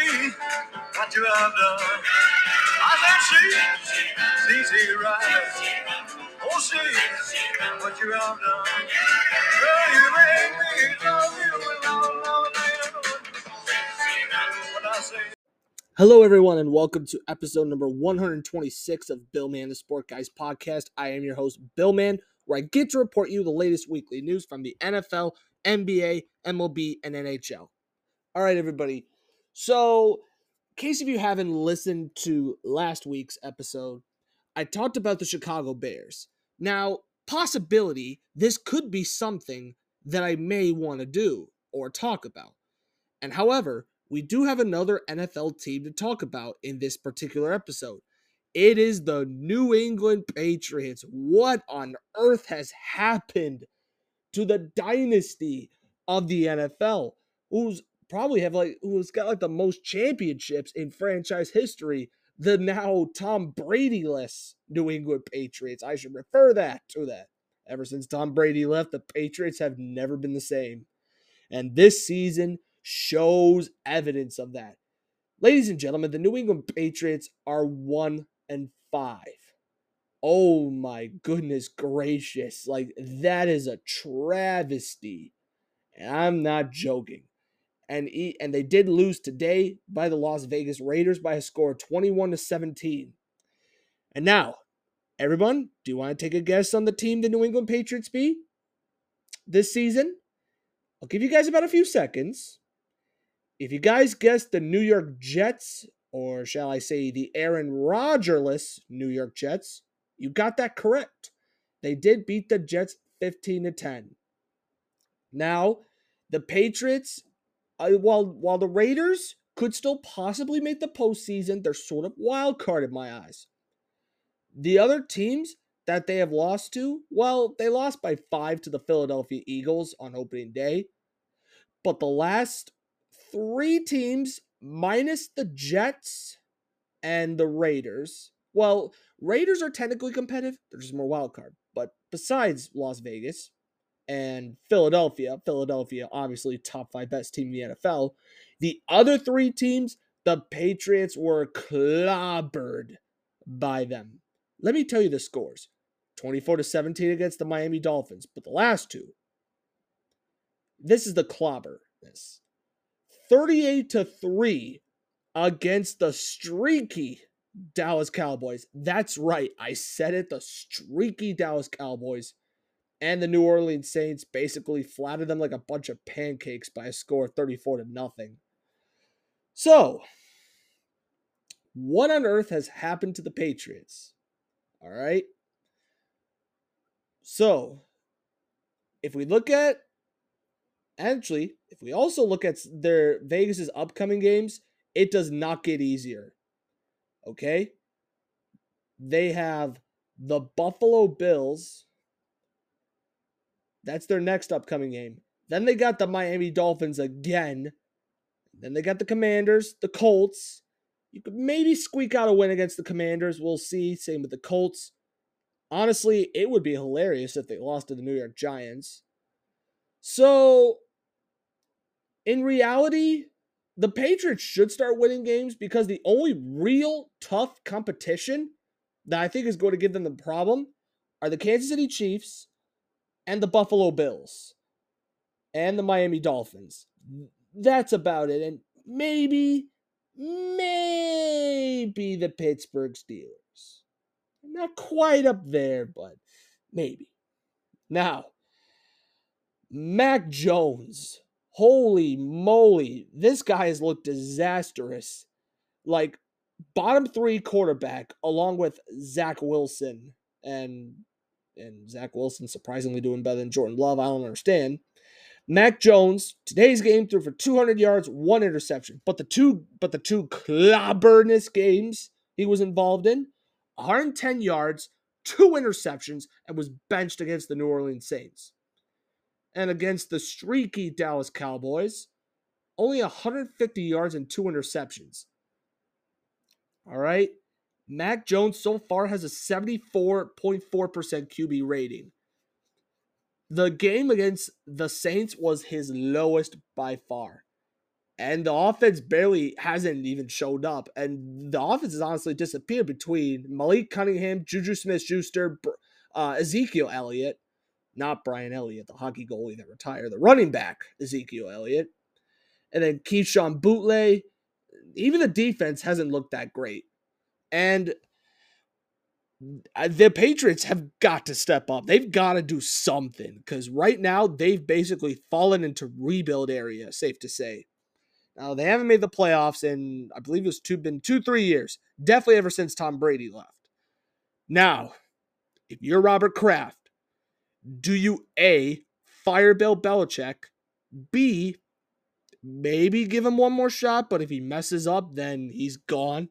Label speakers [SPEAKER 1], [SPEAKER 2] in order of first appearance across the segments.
[SPEAKER 1] See what you have done. I said, see, CC Rider. Oh, see what you have done. Girl, you make me love you and love, love, What I say.
[SPEAKER 2] Hello, everyone, and welcome to episode number 126 of Bill Man, the Sport Guys podcast. I am your host, Bill Man, where I get to report you the latest weekly news from the NFL, NBA, MLB, and NHL. All right, everybody. So, in case if you haven't listened to last week's episode, I talked about the Chicago Bears. Now, possibility, this could be something that I may want to do or talk about. And however, we do have another NFL team to talk about in this particular episode. It is the New England Patriots. What on earth has happened to the dynasty of the NFL? Who's probably have like who's got like the most championships in franchise history, the now Tom Brady-less New England Patriots. I should refer that to that. Ever since Tom Brady left, the Patriots have never been the same. And this season shows evidence of that. Ladies and gentlemen, the New England Patriots are 1 and 5. Oh my goodness gracious. Like that is a travesty. And I'm not joking. And he, and they did lose today by the Las Vegas Raiders by a score of 21 to 17. And now, everyone, do you want to take a guess on the team the New England Patriots be this season? I'll give you guys about a few seconds. If you guys guess the New York Jets, or shall I say the Aaron Rodgerless New York Jets, you got that correct. They did beat the Jets 15 to 10. Now, the Patriots, while while the Raiders could still possibly make the postseason, they're sort of wild card in my eyes. The other teams that they have lost to, well, they lost by five to the Philadelphia Eagles on opening day. But the last three teams, minus the Jets and the Raiders, well, Raiders are technically competitive. They're just more wild card. But besides Las Vegas and Philadelphia, Philadelphia obviously top five best team in the NFL. The other three teams, the Patriots were clobbered by them. Let me tell you the scores. 24 to 17 against the Miami Dolphins, but the last two. This is the clobber. This 38 to 3 against the streaky Dallas Cowboys. That's right. I said it. The streaky Dallas Cowboys and the New Orleans Saints basically flattered them like a bunch of pancakes by a score of 34 to nothing. So, what on earth has happened to the Patriots? All right. So, if we look at actually, if we also look at their Vegas's upcoming games, it does not get easier. Okay? They have the Buffalo Bills. That's their next upcoming game. Then they got the Miami Dolphins again. Then they got the Commanders, the Colts. You could maybe squeak out a win against the Commanders. We'll see. Same with the Colts. Honestly, it would be hilarious if they lost to the New York Giants. So, in reality, the Patriots should start winning games because the only real tough competition that I think is going to give them the problem are the Kansas City Chiefs and the Buffalo Bills and the Miami Dolphins. That's about it. And maybe, maybe the Pittsburgh Steelers. Not quite up there, but maybe. Now, Mac Jones. Holy moly. This guy has looked disastrous. Like, bottom three quarterback, along with Zach Wilson. And and Zach Wilson surprisingly doing better than Jordan Love. I don't understand. Mac Jones, today's game threw for 200 yards, one interception. But the two, but the two clobberness games he was involved in, 110 yards, two interceptions, and was benched against the New Orleans Saints. And against the streaky Dallas Cowboys, only 150 yards and two interceptions. All right. Mac Jones so far has a 74.4% QB rating. The game against the Saints was his lowest by far. and the offense barely hasn't even showed up. And the offense has honestly disappeared between Malik Cunningham, Juju Smith Schuster, uh, Ezekiel Elliott, not Brian Elliott, the hockey goalie that retired, the running back, Ezekiel Elliott, and then Kayshon Boutte. Even the defense hasn't looked that great. And the Patriots have got to step up. They've got to do something because right now they've basically fallen into rebuild area, safe to say. Now they haven't made the playoffs in I believe it's two been two, three years. Definitely ever since Tom Brady left. Now, if you're Robert Kraft, do you A fire Bill Belichick? B maybe give him one more shot, but if he messes up, then he's gone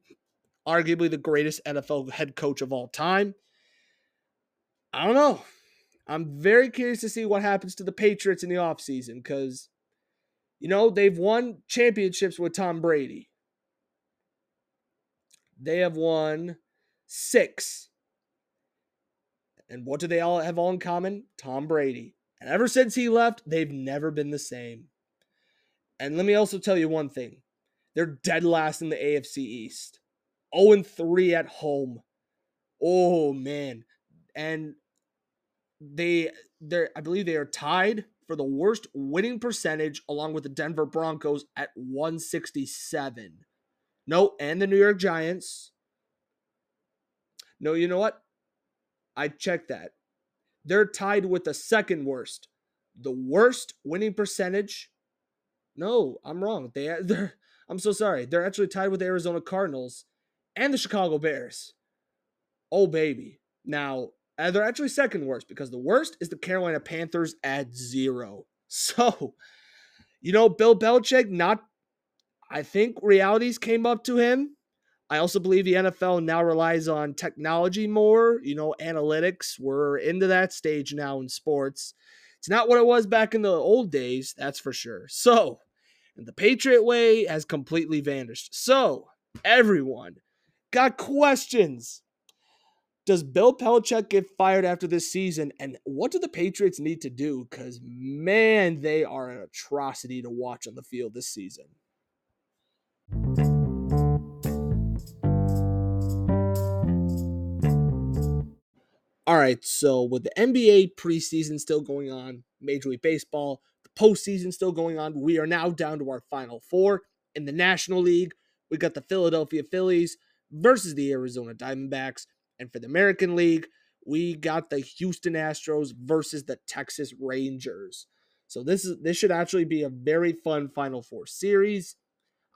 [SPEAKER 2] arguably the greatest NFL head coach of all time. I don't know. I'm very curious to see what happens to the Patriots in the offseason because, you know, they've won championships with Tom Brady. They have won six. And what do they all have all in common? Tom Brady. And ever since he left, they've never been the same. And let me also tell you one thing they're dead last in the AFC East. 0 3 at home. Oh man. And they they're I believe they are tied for the worst winning percentage along with the Denver Broncos at 167. No, and the New York Giants. No, you know what? I checked that. They're tied with the second worst. The worst winning percentage. No, I'm wrong. They they're I'm so sorry. They're actually tied with the Arizona Cardinals and the Chicago Bears. Oh, baby. Now, uh, they're actually second worst because the worst is the Carolina Panthers at zero. So, you know, Bill Belichick, not, I think realities came up to him. I also believe the NFL now relies on technology more, you know, analytics. We're into that stage now in sports. It's not what it was back in the old days, that's for sure. So, the Patriot way has completely vanished. So, everyone, got questions. Does Bill Belichick get fired after this season? And what do the Patriots need to do? Because, man, they are an atrocity to watch on the field this season. All right, so with the NBA preseason still going on, Major League Baseball, the postseason still going on, we are now down to our final four. In the National League, we got the Philadelphia Phillies versus the Arizona Diamondbacks. And for the American League, we got the Houston Astros versus the Texas Rangers. So this is this should actually be a very fun Final Four series.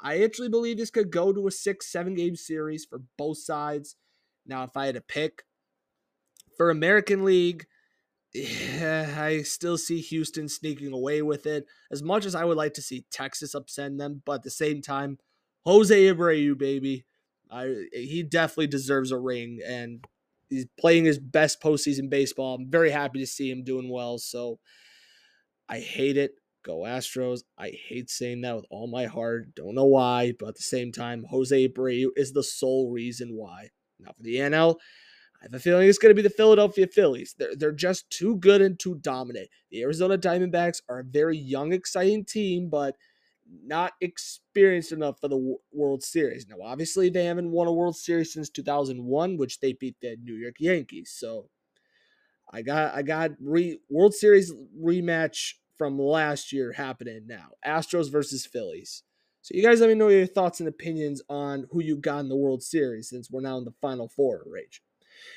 [SPEAKER 2] I actually believe this could go to a six, seven game series for both sides. Now, if I had to pick for American League, yeah, I still see Houston sneaking away with it. As much as I would like to see Texas upset them, but at the same time, Jose Abreu, baby. I he definitely deserves a ring, and he's playing his best postseason baseball. I'm very happy to see him doing well. So I hate it. Go Astros. I hate saying that with all my heart. Don't know why, but at the same time, Jose Abreu is the sole reason why. Now for the NL, I have a feeling it's going to be the Philadelphia Phillies. They're, they're just too good and too dominant. The Arizona Diamondbacks are a very young, exciting team, but – not experienced enough for the World Series. Now, obviously, they haven't won a World Series since 2001, which they beat the New York Yankees. So, I got I got re, World Series rematch from last year happening now. Astros versus Phillies. So, you guys let me know your thoughts and opinions on who you got in the World Series since we're now in the Final Four range.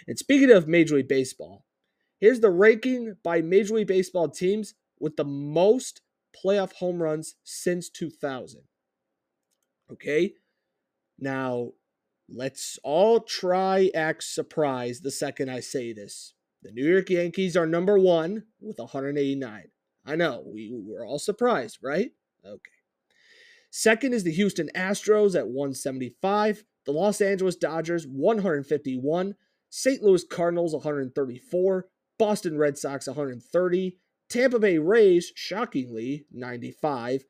[SPEAKER 2] And speaking of Major League Baseball, here's the ranking by Major League Baseball teams with the most playoff home runs since 2000. Okay? Now, let's all try act surprised the second I say this. The New York Yankees are number one with 189. I know, we were all surprised, right? Okay. Second is the Houston Astros at 175, the Los Angeles Dodgers 151, St. Louis Cardinals 134, Boston Red Sox 130, Tampa Bay Rays, shockingly, 95.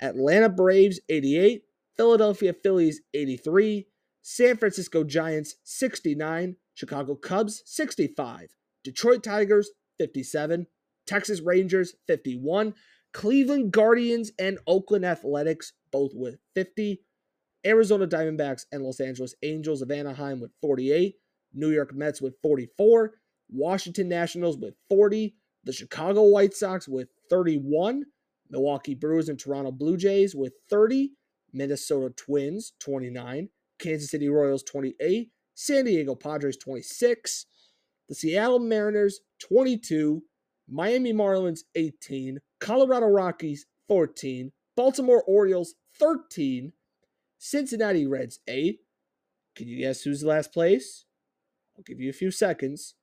[SPEAKER 2] Atlanta Braves, 88. Philadelphia Phillies, 83. San Francisco Giants, 69. Chicago Cubs, 65. Detroit Tigers, 57. Texas Rangers, 51. Cleveland Guardians and Oakland Athletics, both with 50. Arizona Diamondbacks and Los Angeles Angels of Anaheim with 48. New York Mets with 44. Washington Nationals with 40. The Chicago White Sox with 31. Milwaukee Brewers and Toronto Blue Jays with 30. Minnesota Twins 29. Kansas City Royals 28. San Diego Padres 26. The Seattle Mariners 22. Miami Marlins 18. Colorado Rockies 14. Baltimore Orioles 13. Cincinnati Reds 8. Can you guess who's last place? I'll give you a few seconds.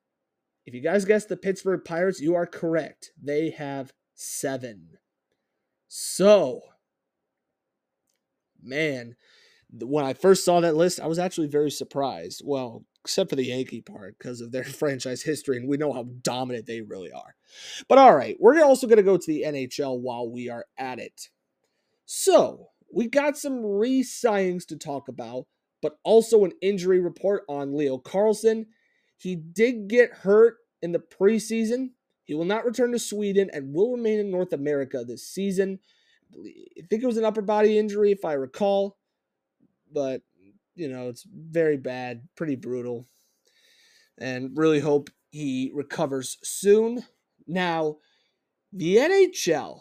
[SPEAKER 2] If you guys guess the Pittsburgh Pirates, you are correct. They have seven. So, man, when I first saw that list, I was actually very surprised. Well, except for the Yankee part because of their franchise history, and we know how dominant they really are. But all right, we're also going to go to the NHL while we are at it. So, we got some re signings to talk about, but also an injury report on Leo Carlsson. He did get hurt in the preseason. He will not return to Sweden and will remain in North America this season. I think it was an upper body injury, if I recall, but you know, it's very bad, pretty brutal, and really hope he recovers soon. Now, the NHL,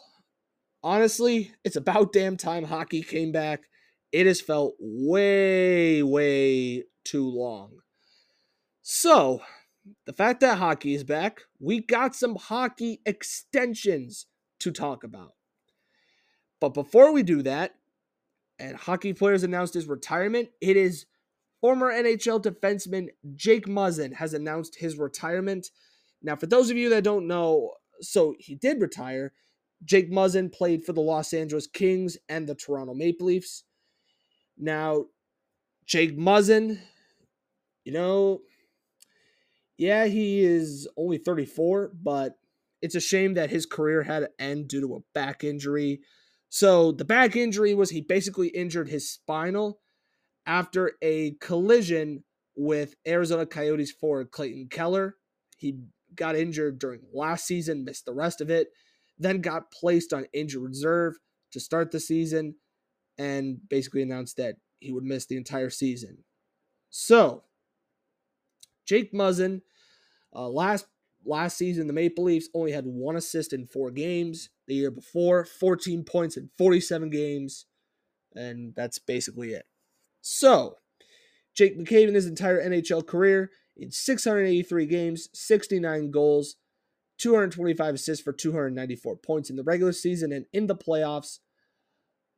[SPEAKER 2] honestly, it's about damn time hockey came back. It has felt way, way too long. So, the fact that hockey is back, we got some hockey extensions to talk about. But before we do that, and hockey players announced his retirement, it is former NHL defenseman Jake Muzzin has announced his retirement. Now, for those of you that don't know, so he did retire. Jake Muzzin played for the Los Angeles Kings and the Toronto Maple Leafs. Now, Jake Muzzin, you know, yeah, he is only 34, but it's a shame that his career had to end due to a back injury. So the back injury was he basically injured his spinal after a collision with Arizona Coyotes forward Clayton Keller. He got injured during last season, missed the rest of it, then got placed on injured reserve to start the season, and basically announced that he would miss the entire season. So, Jake Muzzin, uh, last last season, the Maple Leafs only had one assist in four games. The year before, 14 points in 47 games. And that's basically it. So, Jake McCabe in his entire NHL career, in 683 games, 69 goals, 225 assists for 294 points in the regular season and in the playoffs.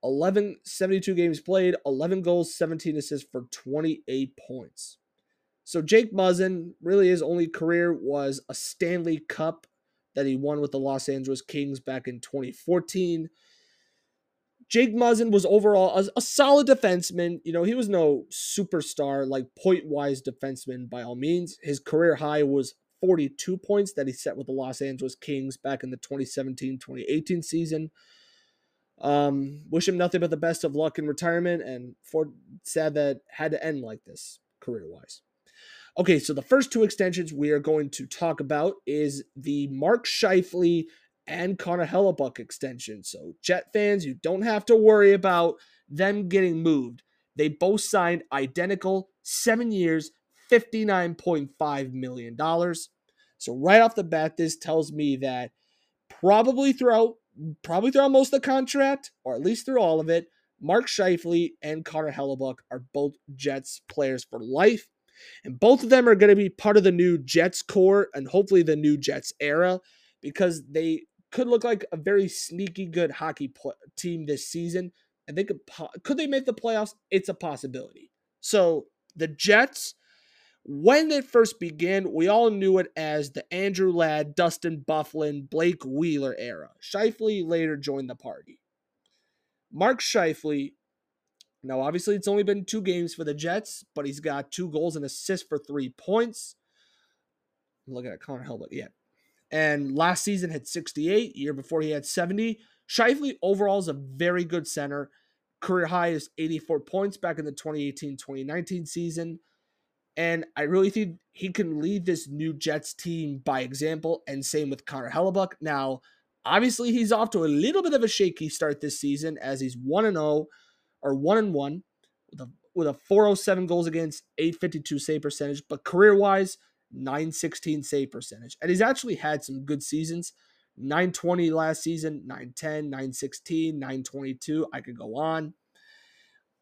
[SPEAKER 2] 11 72 games played, 11 goals, 17 assists for 28 points. So Jake Muzzin, really his only career was a Stanley Cup that he won with the Los Angeles Kings back in 2014. Jake Muzzin was overall a, a, solid defenseman. You know, he was no superstar, like point wise defenseman by all means. His career high was 42 points that he set with the Los Angeles Kings back in the 2017 2018 season. Um, wish him nothing but the best of luck in retirement, and for sad that had to end like this career wise. Okay, so the first two extensions we are going to talk about is the Mark Scheifele and Connor Hellebuyck extension. So, Jet fans, you don't have to worry about them getting moved. They both signed identical seven years, $59.5 million. So, right off the bat, this tells me that probably throughout probably throughout most of the contract, or at least through all of it, Mark Scheifele and Connor Hellebuyck are both Jets players for life. And both of them are going to be part of the new Jets core and hopefully the new Jets era because they could look like a very sneaky good hockey pl- team this season. And they could po- could they make the playoffs? It's a possibility. So the Jets, when it first began, we all knew it as the Andrew Ladd, Dustin Byfuglien, Blake Wheeler era. Scheifele later joined the party. Mark Scheifele now, obviously, it's only been two games for the Jets, but he's got two goals and assists for three points. Look at Connor Hellebuyck, yeah. And last season had 68. Year before he had 70. Scheifele overall is a very good center. Career high is 84 points back in the 2018-2019 season. And I really think he can lead this new Jets team by example, and same with Connor Hellebuyck. Now, Obviously, he's off to a little bit of a shaky start this season as he's 1 and 0 or 1 and 1 with a with a 407 goals against, 852 save percentage, but career-wise, 916 save percentage. And he's actually had some good seasons. 920 last season, 910, 916, 922. I could go on.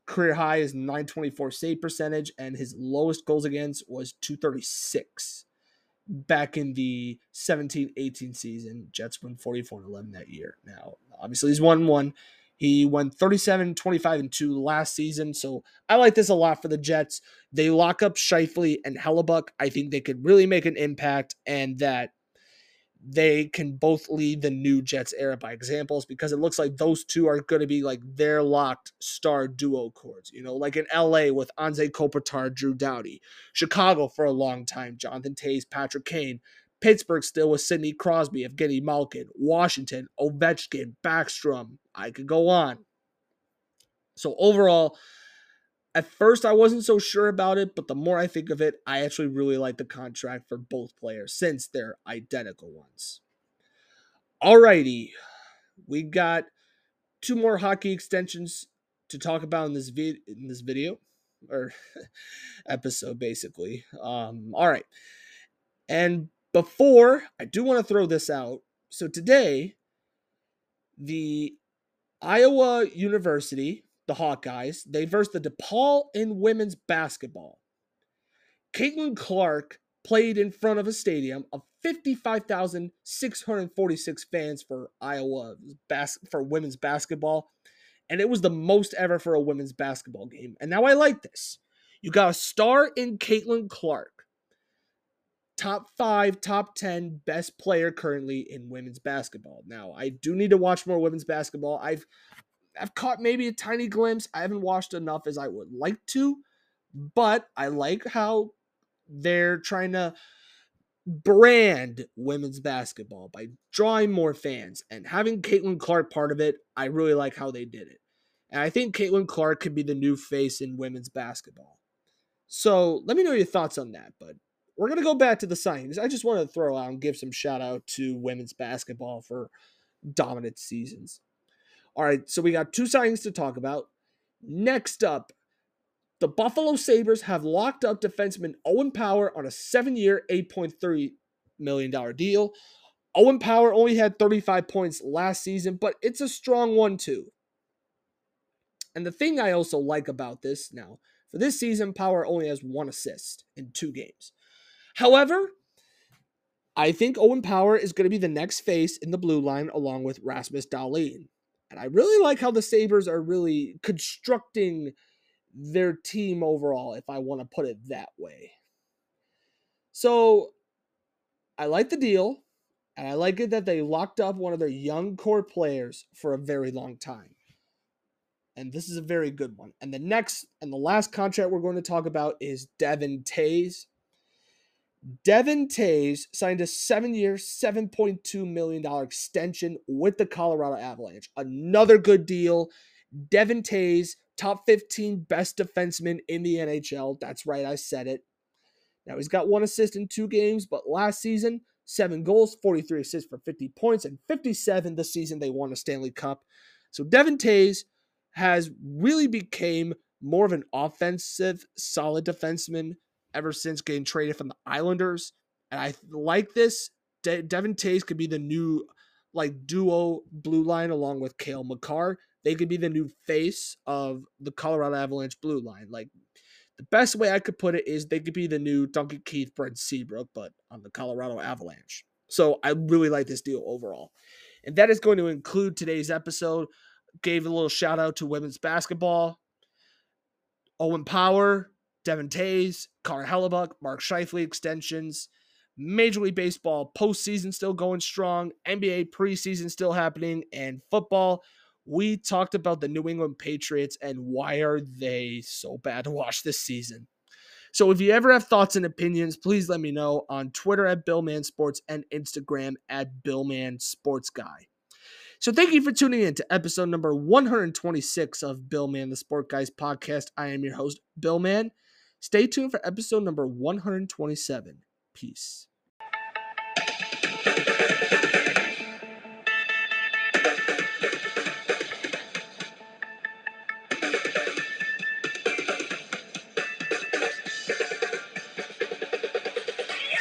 [SPEAKER 2] Career high is 924 save percentage, and his lowest goals against was 236 back in the 17 18 season. Jets won 44 and 11 that year. Now, obviously, he's 1 and 1. He went 37, 25, and 2 last season. So I like this a lot for the Jets. They lock up Scheifele and Hellebuyck. I think they could really make an impact and that they can both lead the new Jets era by examples because it looks like those two are going to be like their locked star duo chords. You know, like in LA with Anze Kopitar, Drew Doughty, Chicago for a long time, Jonathan Toews, Patrick Kane, Pittsburgh still with Sidney Crosby, Evgeny Malkin, Washington, Ovechkin, Backstrom. I could go on. So overall, at first I wasn't so sure about it, but the more I think of it, I actually really like the contract for both players since they're identical ones. Alrighty, we got two more hockey extensions to talk about in this in this video or episode basically. Um all right. And before I do want to throw this out. So today the Iowa University the Hawkeyes. They versed the DePaul in women's basketball. Caitlin Clark played in front of a stadium of 55,646 fans for Iowa bas- for women's basketball. And it was the most ever for a women's basketball game. And now I like this. You got a star in Caitlin Clark. Top five, top 10 best player currently in women's basketball. Now, I do need to watch more women's basketball. I've I've caught maybe a tiny glimpse. I haven't watched enough as I would like to, but I like how they're trying to brand women's basketball by drawing more fans and having Caitlin Clark part of it. I really like how they did it. And I think Caitlin Clark could be the new face in women's basketball. So let me know your thoughts on that. But we're going to go back to the signings. I just want to throw out and give some shout out to women's basketball for dominant seasons. All right, so we got two signings to talk about. Next up, the Buffalo Sabres have locked up defenseman Owen Power on a seven year, $8.3 million deal. Owen Power only had 35 points last season, but it's a strong one too. And the thing I also like about this now, for this season, Power only has one assist in two games. However, I think Owen Power is going to be the next face in the blue line along with Rasmus Dahlin. And I really like how the Sabres are really constructing their team overall, if I want to put it that way. So I like the deal, and I like it that they locked up one of their young core players for a very long time. And this is a very good one. And the next and the last contract we're going to talk about is Devon Toews. Devon Toews signed a seven year, $7.2 million extension with the Colorado Avalanche. Another good deal. Devon Toews, top 15 best defenseman in the NHL. That's right, I said it. Now, he's got one assist in two games, but last season, seven goals, 43 assists for 50 points, and 57 the season they won a Stanley Cup. So Devon Toews has really became more of an offensive, solid defenseman ever since getting traded from the Islanders. And I like this. De- Devon Toews could be the new like duo blue line along with Cale Makar. They could be the new face of the Colorado Avalanche blue line. Like the best way I could put it is they could be the new Duncan Keith, Brent Seabrook, but on the Colorado Avalanche. So I really like this deal overall. And that is going to include today's episode. Gave a little shout out to women's basketball. Owen Power, Devon Toews, Carl Hellebuyck, Mark Scheifele extensions, Major League Baseball postseason still going strong, NBA preseason still happening, and football. We talked about the New England Patriots and why are they so bad to watch this season. So if you ever have thoughts and opinions, please let me know on Twitter at Billman Sports and Instagram at Billman Sports Guy. So thank you for tuning in to episode number 126 of Billman the Sport Guys podcast. I am your host, Billman. Stay tuned for episode number 127. Peace. Yeah!